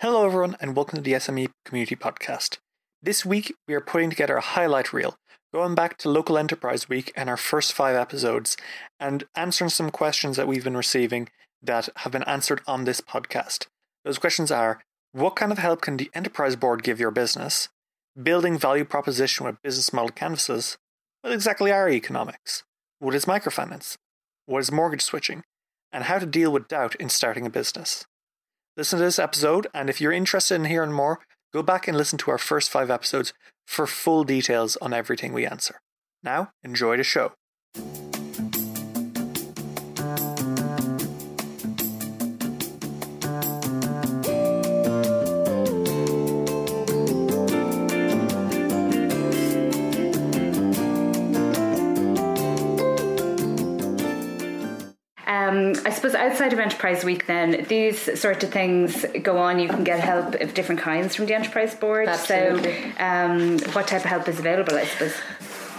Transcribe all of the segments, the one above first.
Hello, everyone, and welcome to the SME Community Podcast. This week, we are putting together a highlight reel, going back to Local Enterprise Week and our first five episodes, and answering some questions that we've been receiving that have been answered on this podcast. Those questions are What kind of help can the Enterprise Board give your business? Building value proposition with business model canvases? What exactly are economics? What is microfinance? What is mortgage switching? And how to deal with doubt in starting a business. Listen to this episode, and if you're interested in hearing more, go back and listen to our first five episodes for full details on everything we answer. Now, enjoy the show. I suppose outside of Enterprise Week, then these sort of things go on. You can get help of different kinds from the Enterprise Board. Absolutely. So, um, what type of help is available? I suppose.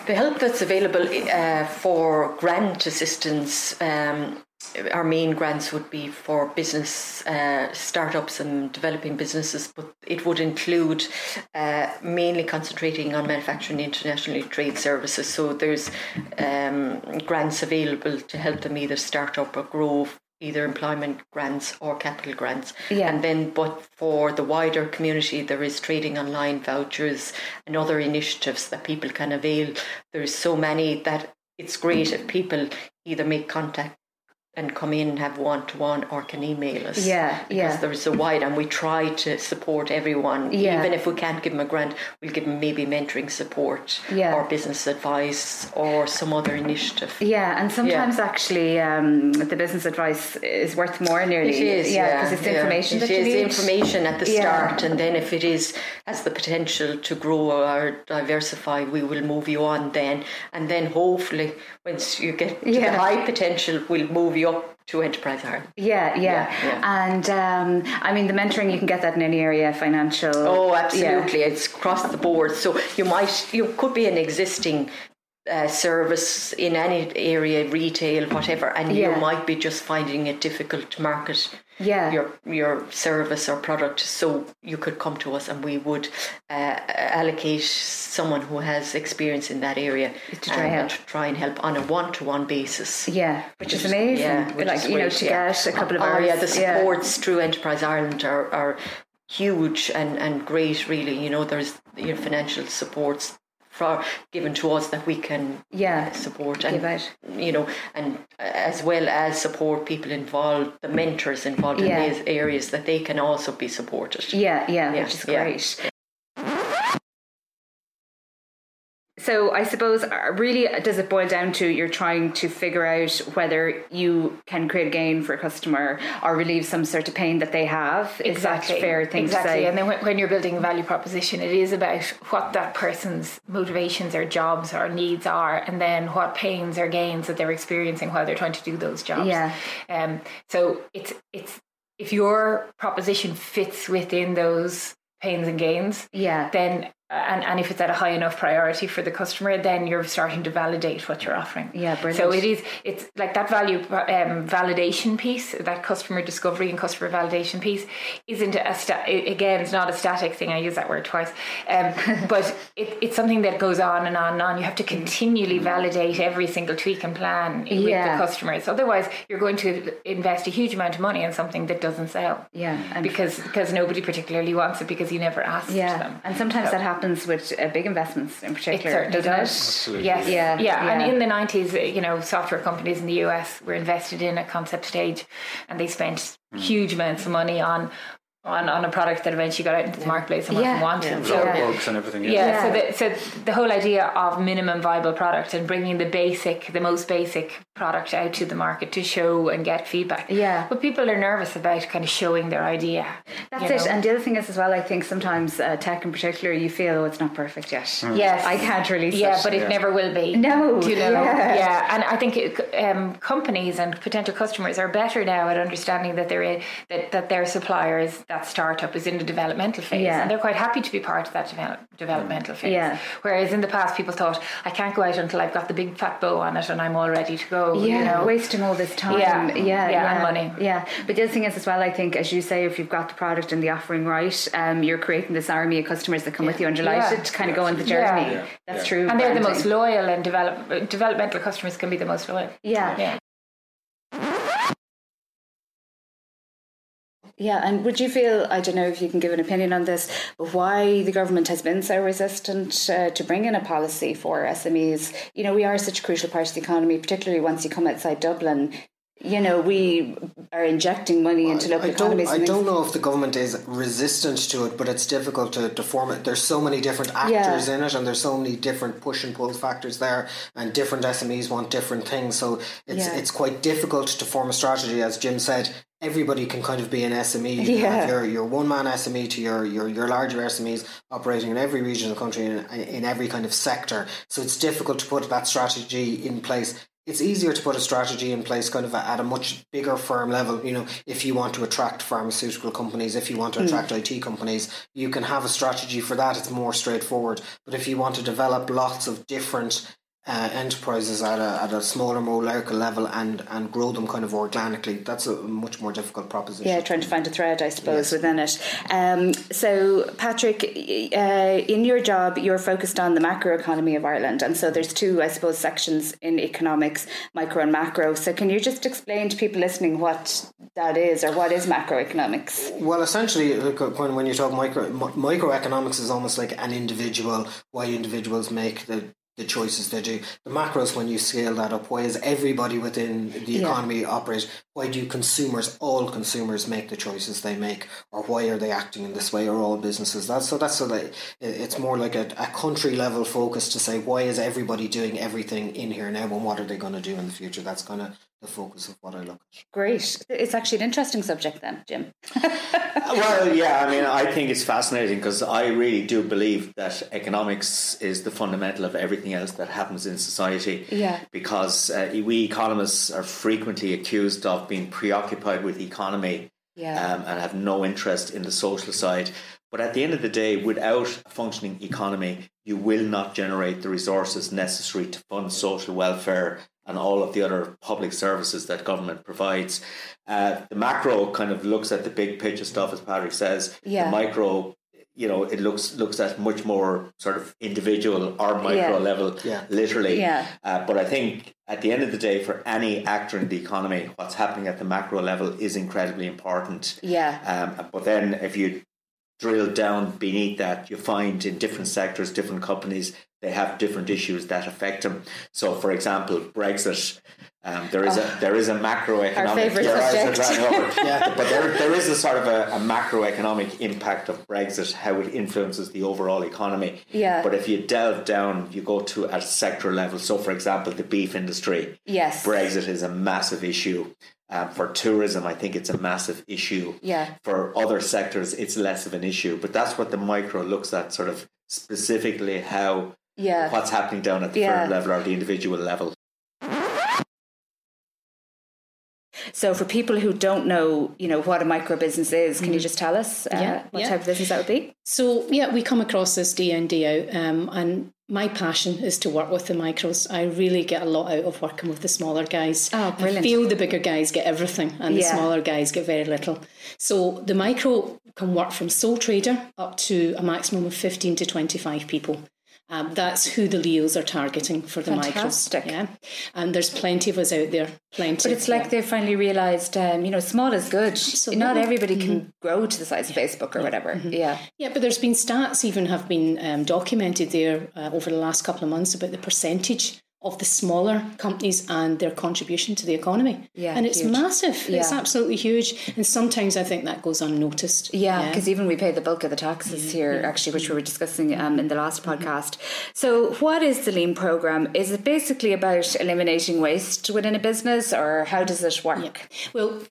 The help that's available uh, for grant assistance, um, our main grants would be for business uh, startups and developing businesses, but it would include uh, mainly concentrating on manufacturing internationally trade services. So there's um, grants available to help them either start up or grow either employment grants or capital grants. Yeah. And then, but for the wider community, there is trading online vouchers and other initiatives that people can avail. There's so many that it's great if people either make contact and come in and have one to one or can email us. Yeah, because yeah. there's a wide and we try to support everyone. Yeah. Even if we can't give them a grant, we'll give them maybe mentoring support Yeah. or business advice or some other initiative. Yeah, and sometimes actually um, the business advice is worth more nearly. It is, yeah, yeah, because it's yeah. information It that you is need. information at the Yeah. start, and then if it is has the potential to grow or diversify, we will move you on then, and then hopefully once you get to Yeah. the high potential, we'll move you up to Enterprise Ireland. Yeah, yeah, Yeah, and um, I mean the mentoring you can get that in any area, financial. Oh, yeah. absolutely! It's across the board. So you might you could be an existing. Uh, service in any area, retail, whatever, and Yeah. you might be just finding it difficult to market Yeah. your your service or product. So you could come to us, and we would uh, allocate someone who has experience in that area To try and, help. try and help on a one to one basis. Yeah, which is is- amazing. yeah, which like is you know, to yeah. get a couple of Oh yeah, the supports through Enterprise Ireland are, are huge and, and great. Really, you know, there's you know, financial supports for given to us that we can Yeah. Uh, support and Give out. you know and as well as support people involved the mentors involved Yeah. in these areas that they can also be supported Yeah, yeah, Yeah, which is yeah. great. So I suppose uh, really does it boil down to you're trying to figure out whether you can create a gain for a customer or relieve some sort of pain that they have. Is that fair thing exactly. to say? And then when, when you're building a value proposition, it is about what that person's motivations or jobs or needs are, and then what pains or gains that they're experiencing while they're trying to do those jobs. Yeah. Um. So it's it's if your proposition fits within those pains and gains, Yeah. then and, and if it's at a high enough priority for the customer, then you're starting to validate what you're offering. Yeah, brilliant. So it is. It's like that value um, validation piece, that customer discovery and customer validation piece, isn't a sta- again. It's not a static thing. I use that word twice, um, but it, it's something that goes on and on and on. You have to continually validate every single tweak and plan with Yeah. the customers. Otherwise, you're going to invest a huge amount of money in something that doesn't sell. Yeah, and- because because nobody particularly wants it because you never asked Yeah, them. and sometimes So- that happens with uh, big investments in It particular, certainly doesn't does. it? Absolutely. Yes. Yeah, Yeah. yeah. And in the 90s, uh, you know, software companies in the US were invested in at concept stage and they spent huge amounts of money on on, on a product that eventually got out into the marketplace and Yeah. wasn't wanted. There's So, Yeah. bugs and everything. yeah, Yeah. so the, so the whole idea of minimum viable product and bringing the basic, the most basic product out to the market to show and get feedback. Yeah. But people are nervous about kind of showing their idea. That's it. know. And the other thing is as well, I think sometimes uh, tech in particular, you feel oh, it's not perfect yet. Yes. I can't release Yeah, it. but it never will be. No, you know? yeah. Yeah. and I think it, um, companies and potential customers are better now at understanding that they're that that their suppliers that that startup is in the developmental phase Yeah. and they're quite happy to be part of that develop, developmental phase. Yeah. Whereas in the past, people thought, I can't go out until I've got the big fat bow on it and I'm all ready to go. yeah, you know? wasting all this time. Yeah. yeah, Yeah, and money. Yeah, but the other thing is as well. I think, as you say, if you've got the product and the offering right, um, you're creating this army of customers that come with you and delighted Yeah. to kind of go on the journey. Yeah. That's Yeah. true. And they're the most loyal and develop, developmental customers can be the most loyal. Yeah. Yeah. And would you feel, I don't know if you can give an opinion on this, why the government has been so resistant uh, to bring in a policy for SMEs? You know, we are such a crucial part of the economy, particularly once you come outside Dublin. You know, we are injecting money into local I economies. I don't know if the government is resistant to it, but it's difficult to, to form it. There's so many different actors Yeah. in it, and there's so many different push and pull factors there, and different SMEs want different things. So it's Yeah. it's quite difficult to form a strategy. As Jim said, everybody can kind of be an SME. You Yeah. have your, your one man SME to your, your your larger SMEs operating in every region of the country in, in every kind of sector. So it's difficult to put that strategy in place it's easier to put a strategy in place kind of at a much bigger firm level you know if you want to attract pharmaceutical companies if you want to hmm. attract IT companies you can have a strategy for that. It's more straightforward. But if you want to develop lots of different uh, enterprises at a, at a smaller more local level and and grow them kind of organically that's a much more difficult proposition Yeah, trying to find a thread, I suppose, within it. Um, so, Patrick, uh, in your job, you're focused on the macroeconomy of Ireland, and so there's two, I suppose, sections in economics: micro and macro. So, can you just explain to people listening what that is, or what is macroeconomics? Well, essentially, when when you talk micro microeconomics is almost like an individual, why individuals make the the choices they do. The macros, when you scale that up, why is everybody within the Yeah. economy operate? Why do consumers, all consumers, make the choices they make, or why are they acting in this way? Or all businesses? That's so. That's so that it's more like a, a country level focus to say why is everybody doing everything in here now, and what are they going to do in the future? That's kind of the focus of what I look at. Great. It's actually an interesting subject, then, Jim. well, yeah, I mean, I think it's fascinating because I really do believe that economics is the fundamental of everything else that happens in society. Yeah. Because uh, we economists are frequently accused of being preoccupied with economy Yeah. um, and have no interest in the social side. But at the end of the day, without a functioning economy, you will not generate the resources necessary to fund social welfare and all of the other public services that government provides. Uh, the macro kind of looks at the big picture stuff, as Patrick says. Yeah. The micro, you know, it looks looks at much more sort of individual or micro Yeah. level, Yeah. literally. Yeah. Uh, but I think at the end of the day, for any actor in the economy, what's happening at the macro level is incredibly important. Yeah. Um, but then if you drill down beneath that, you find in different sectors, different companies, they have different issues that affect them. So, for example, Brexit. Um, there is a there is a macroeconomic Yeah, subject. over. yeah, but there there is a sort of a, a macroeconomic impact of Brexit, how it influences the overall economy. Yeah. But if you delve down, you go to a sector level. So, for example, the beef industry. Yes. Brexit is a massive issue. Um, for tourism, I think it's a massive issue. Yeah. For other sectors, it's less of an issue. But that's what the micro looks at, sort of specifically how Yeah. what's happening down at the Yeah. firm level or the individual level. So, for people who don't know, you know, what a micro business is, can you just tell us uh, Yeah, what yeah. type of business that would be? So yeah, we come across this day in day out, um, and my passion is to work with the micros. I really get a lot out of working with the smaller guys. Oh, brilliant. I feel the bigger guys get everything, and the smaller guys get very little. So the micro can work from sole trader up to a maximum of fifteen to twenty-five people. Um, that's who the LEOs are targeting for the Fantastic. micros. Yeah, and there's plenty of us out there. Plenty. But it's like yeah. they've finally realised, um, you know, small is good. Absolutely. Not everybody can grow to the size of Facebook or whatever. Yeah. Yeah, but there's been stats even have been um, documented there uh, over the last couple of months about the percentage of the smaller companies and their contribution to the economy. Yeah, and it's huge. massive. It's absolutely huge, and sometimes I think that goes unnoticed. Yeah, because even we pay the bulk of the taxes here, actually, which we were discussing um, in the last podcast. So, what is the Lean program? Is it basically about eliminating waste within a business, or how does it work? Well,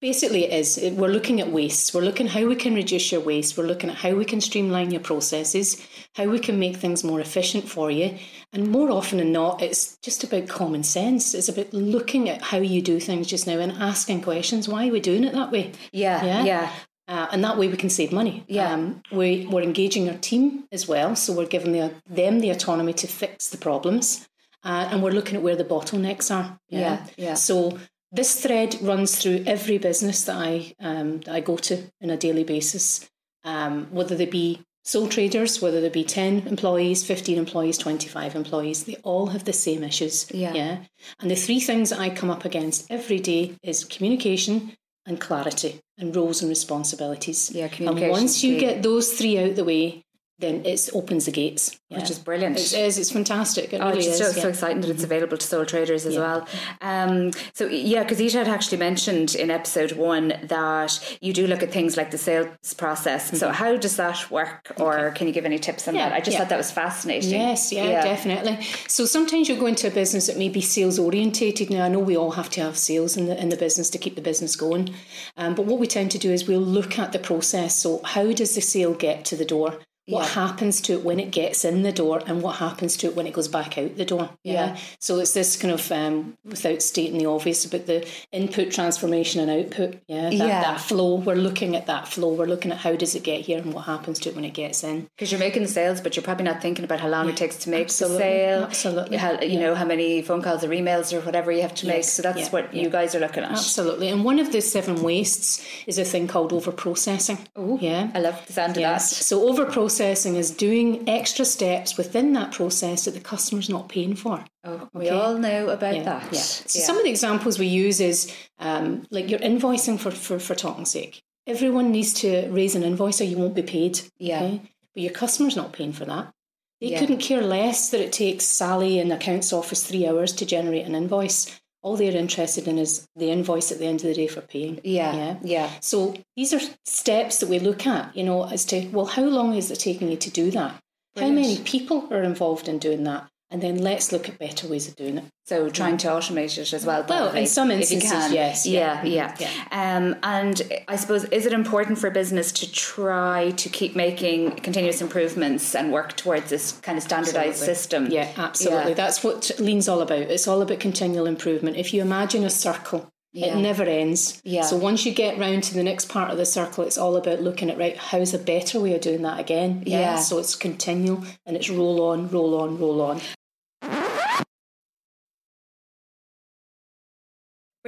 basically, it is. We're looking at waste. We're looking how we can reduce your waste. We're looking at how we can streamline your processes, how we can make things more efficient for you. And more often than not, it's just about common sense. It's about looking at how you do things just now and asking questions. Why are we doing it that way? Yeah, Yeah. yeah. Uh, and that way we can save money. Yeah. Um, we, we're engaging our team as well. So we're giving the, them the autonomy to fix the problems. Uh, and we're looking at where the bottlenecks are. Yeah, yeah. So this thread runs through every business that I, um, that I go to on a daily basis, um, whether they be sole traders, whether they be 10 employees, 15 employees, 25 employees, they all have the same issues. Yeah. Yeah. And the three things that I come up against every day is communication and clarity and roles and responsibilities. Yeah, communication. And once you get those three out the way, then it opens the gates. Which is brilliant. It is. It's fantastic. It Oh, really it's is. so, yeah. so exciting that it's available to sole traders as well. Um, so yeah, because Ita had actually mentioned in episode one that you do look at things like the sales process. So how does that work, or can you give any tips on Mm-hmm. Yeah, that? I just yeah. thought that was fascinating. Yes, yeah, definitely. So sometimes you go into a business that may be sales orientated. Now I know we all have to have sales in the in the business to keep the business going, um, but what we tend to do is we'll look at the process. So how does the sale get to the door? What happens to it when it gets in the door, and what happens to it when it goes back out the door? Yeah. So it's this kind of, um, without stating the obvious, about the input, transformation, and output. Yeah. That, Yeah. that flow. We're looking at that flow. We're looking at how does it get here and what happens to it when it gets in. Because you're making the sales, but you're probably not thinking about how long it takes to make absolutely, the sale. absolutely, How, you yeah. know how many phone calls or emails or whatever you have to make. So that's yeah, what yeah. you guys are looking at. Absolutely. And one of the seven wastes is a thing called over processing. Oh, yeah. I love the sound of Yes. that. So over processing is doing extra steps within that process that the customer's not paying for. Oh, we all know about Yeah, that. yeah. So some of the examples we use is um, like you're invoicing for, for, for talking's sake. Everyone needs to raise an invoice or you won't be paid. Yeah. But your customer's not paying for that. They Yeah. couldn't care less that it takes Sally in the accounts office three hours to generate an invoice. All they're interested in is the invoice at the end of the day for paying. Yeah, Yeah. yeah. So these are steps that we look at, you know, as to, well, how long is it taking you to do that? How many people are involved in doing that? And then let's look at better ways of doing it. So trying to automate it as well. Well, in some instances, can. yes, Yeah, yeah, yeah. Um, and I suppose is it important for business to try to keep making continuous improvements and work towards this kind of standardized Absolutely. system? Yeah, absolutely. Yeah. That's what Lean's all about. It's all about continual improvement. If you imagine a circle, Yeah. it never ends. Yeah. So once you get round to the next part of the circle, it's all about looking at right, how's a better way of doing that again? Yeah. So it's continual and it's roll on, roll on, roll on.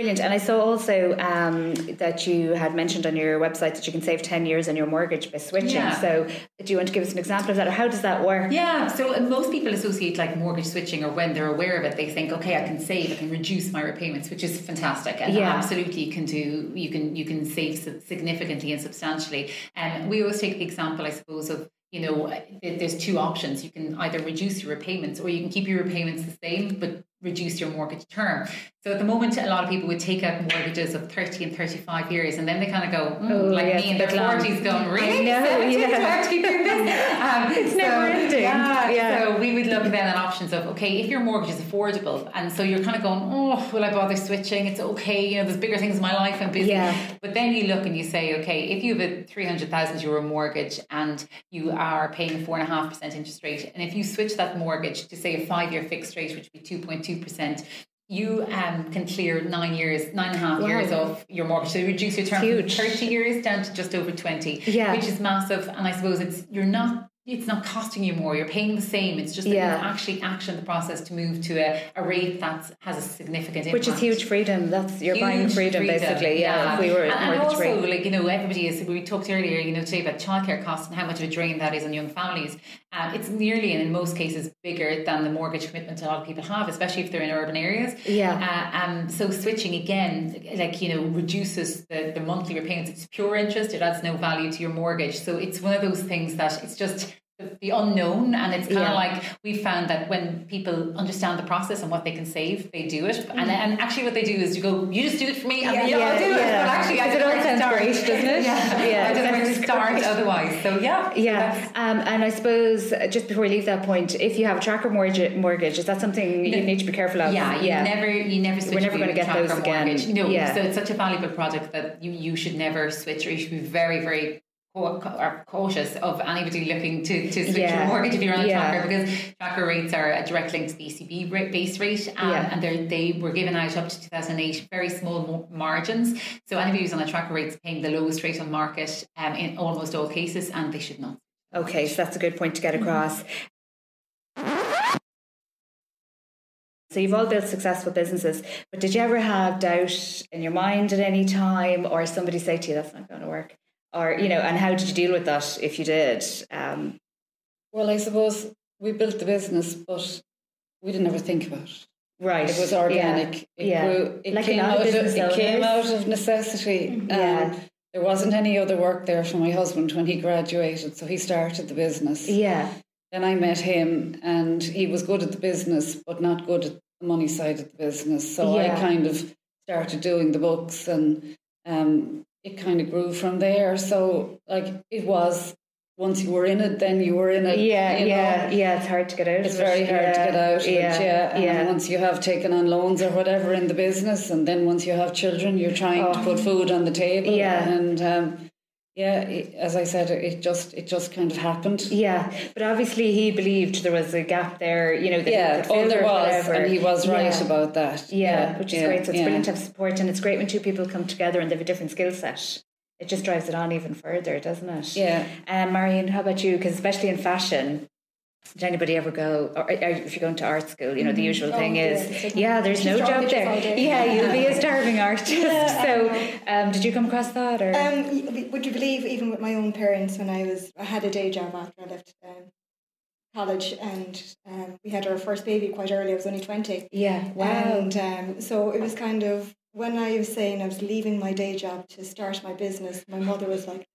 Brilliant. And I saw also um, that you had mentioned on your website that you can save 10 years on your mortgage by switching. Yeah. So do you want to give us an example of that? Or how does that work? Yeah, so uh, most people associate like mortgage switching, or when they're aware of it, they think, okay, I can save, I can reduce my repayments, which is fantastic, and Yeah. absolutely you can do. You can you can save significantly and substantially. And we always take the example, I suppose, of you know, uh, there's two options. You can either reduce your repayments, or you can keep your repayments the same, but reduce your mortgage term. So at the moment, a lot of people would take out mortgages of 30 and 35 years, and then they kind of go, mm, Oh, like yeah, me in their bit long. 40s, going, really? Yeah. Do I have to keep doing this? Um, It's never ending. Yeah, Yeah. So we would look then at options of okay, if your mortgage is affordable, and so you're kind of going, oh, will I bother switching? It's okay, you know, there's bigger things in my life. I'm busy. Yeah. But then you look and you say, okay, if you have a three hundred thousand euro mortgage and you are paying a four and a half percent interest rate, and if you switch that mortgage to say a five year fixed rate, which would be two point two percent. You um, can clear nine years, nine and a half years off your mortgage. So you reduce your term Huge. from 30 years down to just over 20, Yeah. which is massive. And I suppose it's you're not it's not costing you more. You're paying the same. It's just that Yeah. you actually action the process to move to a, a rate that has a significant impact. Which is huge freedom. That's you're buying Huge freedom, basically. Yeah. If we were and, and also, like you know, everybody is. We talked earlier, you know, today about childcare costs and how much of a drain that is on young families. Uh, it's nearly, and in most cases, bigger than the mortgage commitment a lot of people have, especially if they're in urban areas. Yeah. Uh, um. So switching again, like you know, reduces the the monthly repayments. It's pure interest. It adds no value to your mortgage. So it's one of those things that it's just the- unknown and it's kind Yeah. of like we found that when people understand the process and what they can save they do it and, and actually what they do is you go you just do it for me and Yeah, yeah, I'll yeah, do it but actually I Because it don't all know where to sounds start great, doesn't it? yeah, Yeah, I where to start great. otherwise so yeah Yeah, um, and I suppose just before we leave that point, if you have a tracker mortgage, mortgage is that something you need to be careful of? Yeah, you never, you never switch. We're never your gonna get tracker those again. mortgage. No, Yeah. so it's such a valuable product that you you should never switch, or you should be very, very are cautious of anybody looking to, to switch Yeah. your mortgage if you're on a Yeah. tracker because tracker rates are a direct link to the ECB rate, base rate um, Yeah. and they they were given out up to 2008 very small margins so anybody who's on a tracker rate is paying the lowest rate on market um, in almost all cases and they should not Okay, so that's a good point to get across. So you've all built successful businesses, but did you ever have doubt in your mind at any time, or somebody say to you that's not going to work, or you know, and how did you deal with that if you did? Um, Well, I suppose we built the business, but we didn't ever think about it. right, It was organic. It Yeah. grew. It Like came a lot of out of it came out of necessity. Yeah. Um, there wasn't any other work there for my husband when he graduated, so he started the business. Yeah, Then I met him, and he was good at the business, but not good at the money side of the business. So Yeah. I kind of started doing the books, and um, it kind of grew from there. So like it was. Once you were in it, then you were in it. yeah, you know. yeah, yeah. It's hard to get out. It's of it. very hard to get out yeah, it, yeah. And yeah. once you have taken on loans or whatever in the business, and then once you have children, you're trying to Oh. put food on the table. Yeah. And um, yeah, as I said, it just it just kind of happened. Yeah, but obviously he believed there was a gap there. You know, that Yeah, oh, there was, whatever. and he was right Yeah. about that. Yeah, which is yeah, great. So it's yeah. brilliant to have support, and it's great when two people come together and they have a different skill set. It just drives it on even further, doesn't it? Yeah. Um, Marion, how about you? Because especially in fashion, did anybody ever go, or, or if you're going to art school, you know, the usual thing Oh, is, yeah, like- yeah, there's no job there. Yeah, you'll be a starving artist. Yeah, so, um, did you come across that? Or Um, would you believe, even with my own parents, when I was, I had a day job after I left um, college, and um, we had our first baby quite early. I was only twenty. yeah, wow. And um, so it was kind of when I was saying I was leaving my day job to start my business. My mother was like,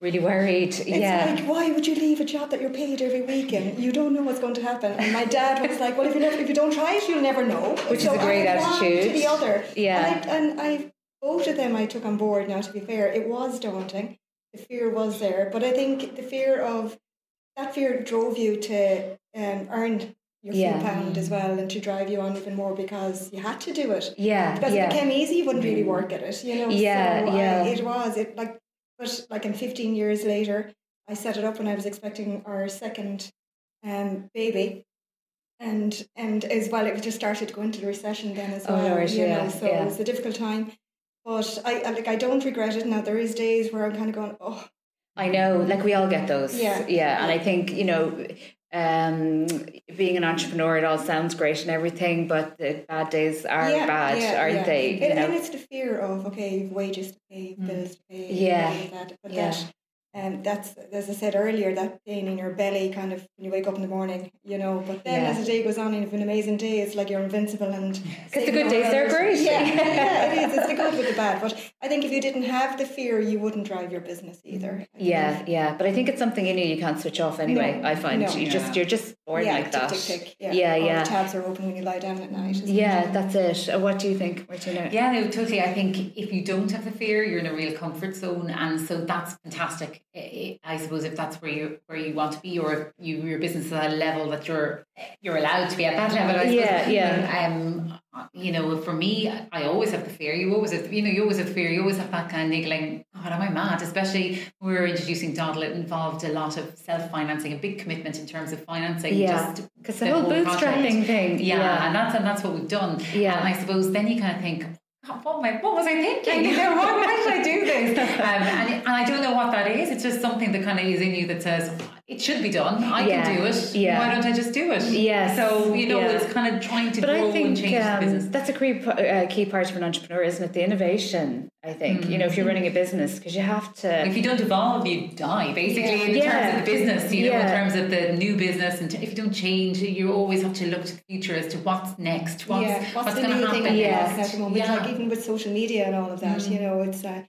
really worried. "It's yeah. like, why would you leave a job that you're paid every weekend? You don't know what's going to happen." And my dad was like, "Well, if you never, if you don't try it, you'll never know." Which is a great I attitude. To the other, Yeah. And I, and I both of them I took on board. Now, to be fair, it was daunting. The fear was there, but I think the fear of that fear drove you to um, earn your Yeah. few pound as well, and to drive you on even more because you had to do it. yeah, Because yeah. it became easy, you wouldn't really work at it, you know. Yeah, so yeah. I, it was it like, but like in fifteen years later, I set it up when I was expecting our second um, baby, and and as well, it just started going to into the recession then as Oh, well. Lord, you yeah, know, so yeah. it was a difficult time. But I I- like I don't regret it now. There is days where I'm kind of going, oh, I know, like we all get those. Yeah. Yeah. And I think, you know, um, being an entrepreneur, it all sounds great and everything, but the bad days are yeah, bad, yeah, aren't yeah. they? You And, it's the fear of okay, wages to pay, bills to pay, Yeah. that. But Yeah. that, um, that's as I said earlier, that pain in your belly, kind of when you wake up in the morning, you know. But then Yeah. as the day goes on, and you've an amazing day, it's like you're invincible and. Because the good days, they're great. Yeah, yeah, it is. It's the good with the bad. But I think if you didn't have the fear, you wouldn't drive your business either. I Yeah, think. yeah. But I think it's something in you you can't switch off anyway. No, I find no. you just you're just born yeah, like tick, that. Tick, tick, Yeah, yeah, All yeah. the tabs are open when you lie down at night. isn't Yeah, it? that's it. Uh, What do you think, Martina? Yeah, no, totally. I think if you don't have the fear, you're in a real comfort zone, and so that's fantastic. I I suppose if that's where you where you want to be, or if you your business is at a level that you're you're allowed to be at that level. I suppose. Yeah, yeah. Um, you know, for me, I always have the fear. You always have, you know, you always have the fear. You always have that kind of niggling. God, am I mad? Especially when we were introducing Doddle, it involved a lot of self financing, a big commitment in terms of financing. Yeah, just because the whole project. bootstrapping thing. Yeah, and that's and that's what we've done. Yeah. and I suppose then you kind of think, what, I, what was I thinking? You know, why, why did I do this? Um, and, and I don't know what that is. It's just something that kind of is in you that says it should be done. I Yeah, can do it. yeah. Why don't I just do it? Yes, So you know, yeah. it's kind of trying to But grow I and think change the um, business. that's a key, uh, key part of an entrepreneur, isn't it? The innovation. I think you know if you're running a business because you have to. If you don't evolve, you die. Basically, in Yeah. terms of the business, you know, Yeah. in terms of the new business, and if you don't change, you always have to look to the future as to what's next. What's, yeah, what's, the going to new thing happen Yeah. yeah. at the moment? Yeah. Like even with social media and all of that, you know, it's uh,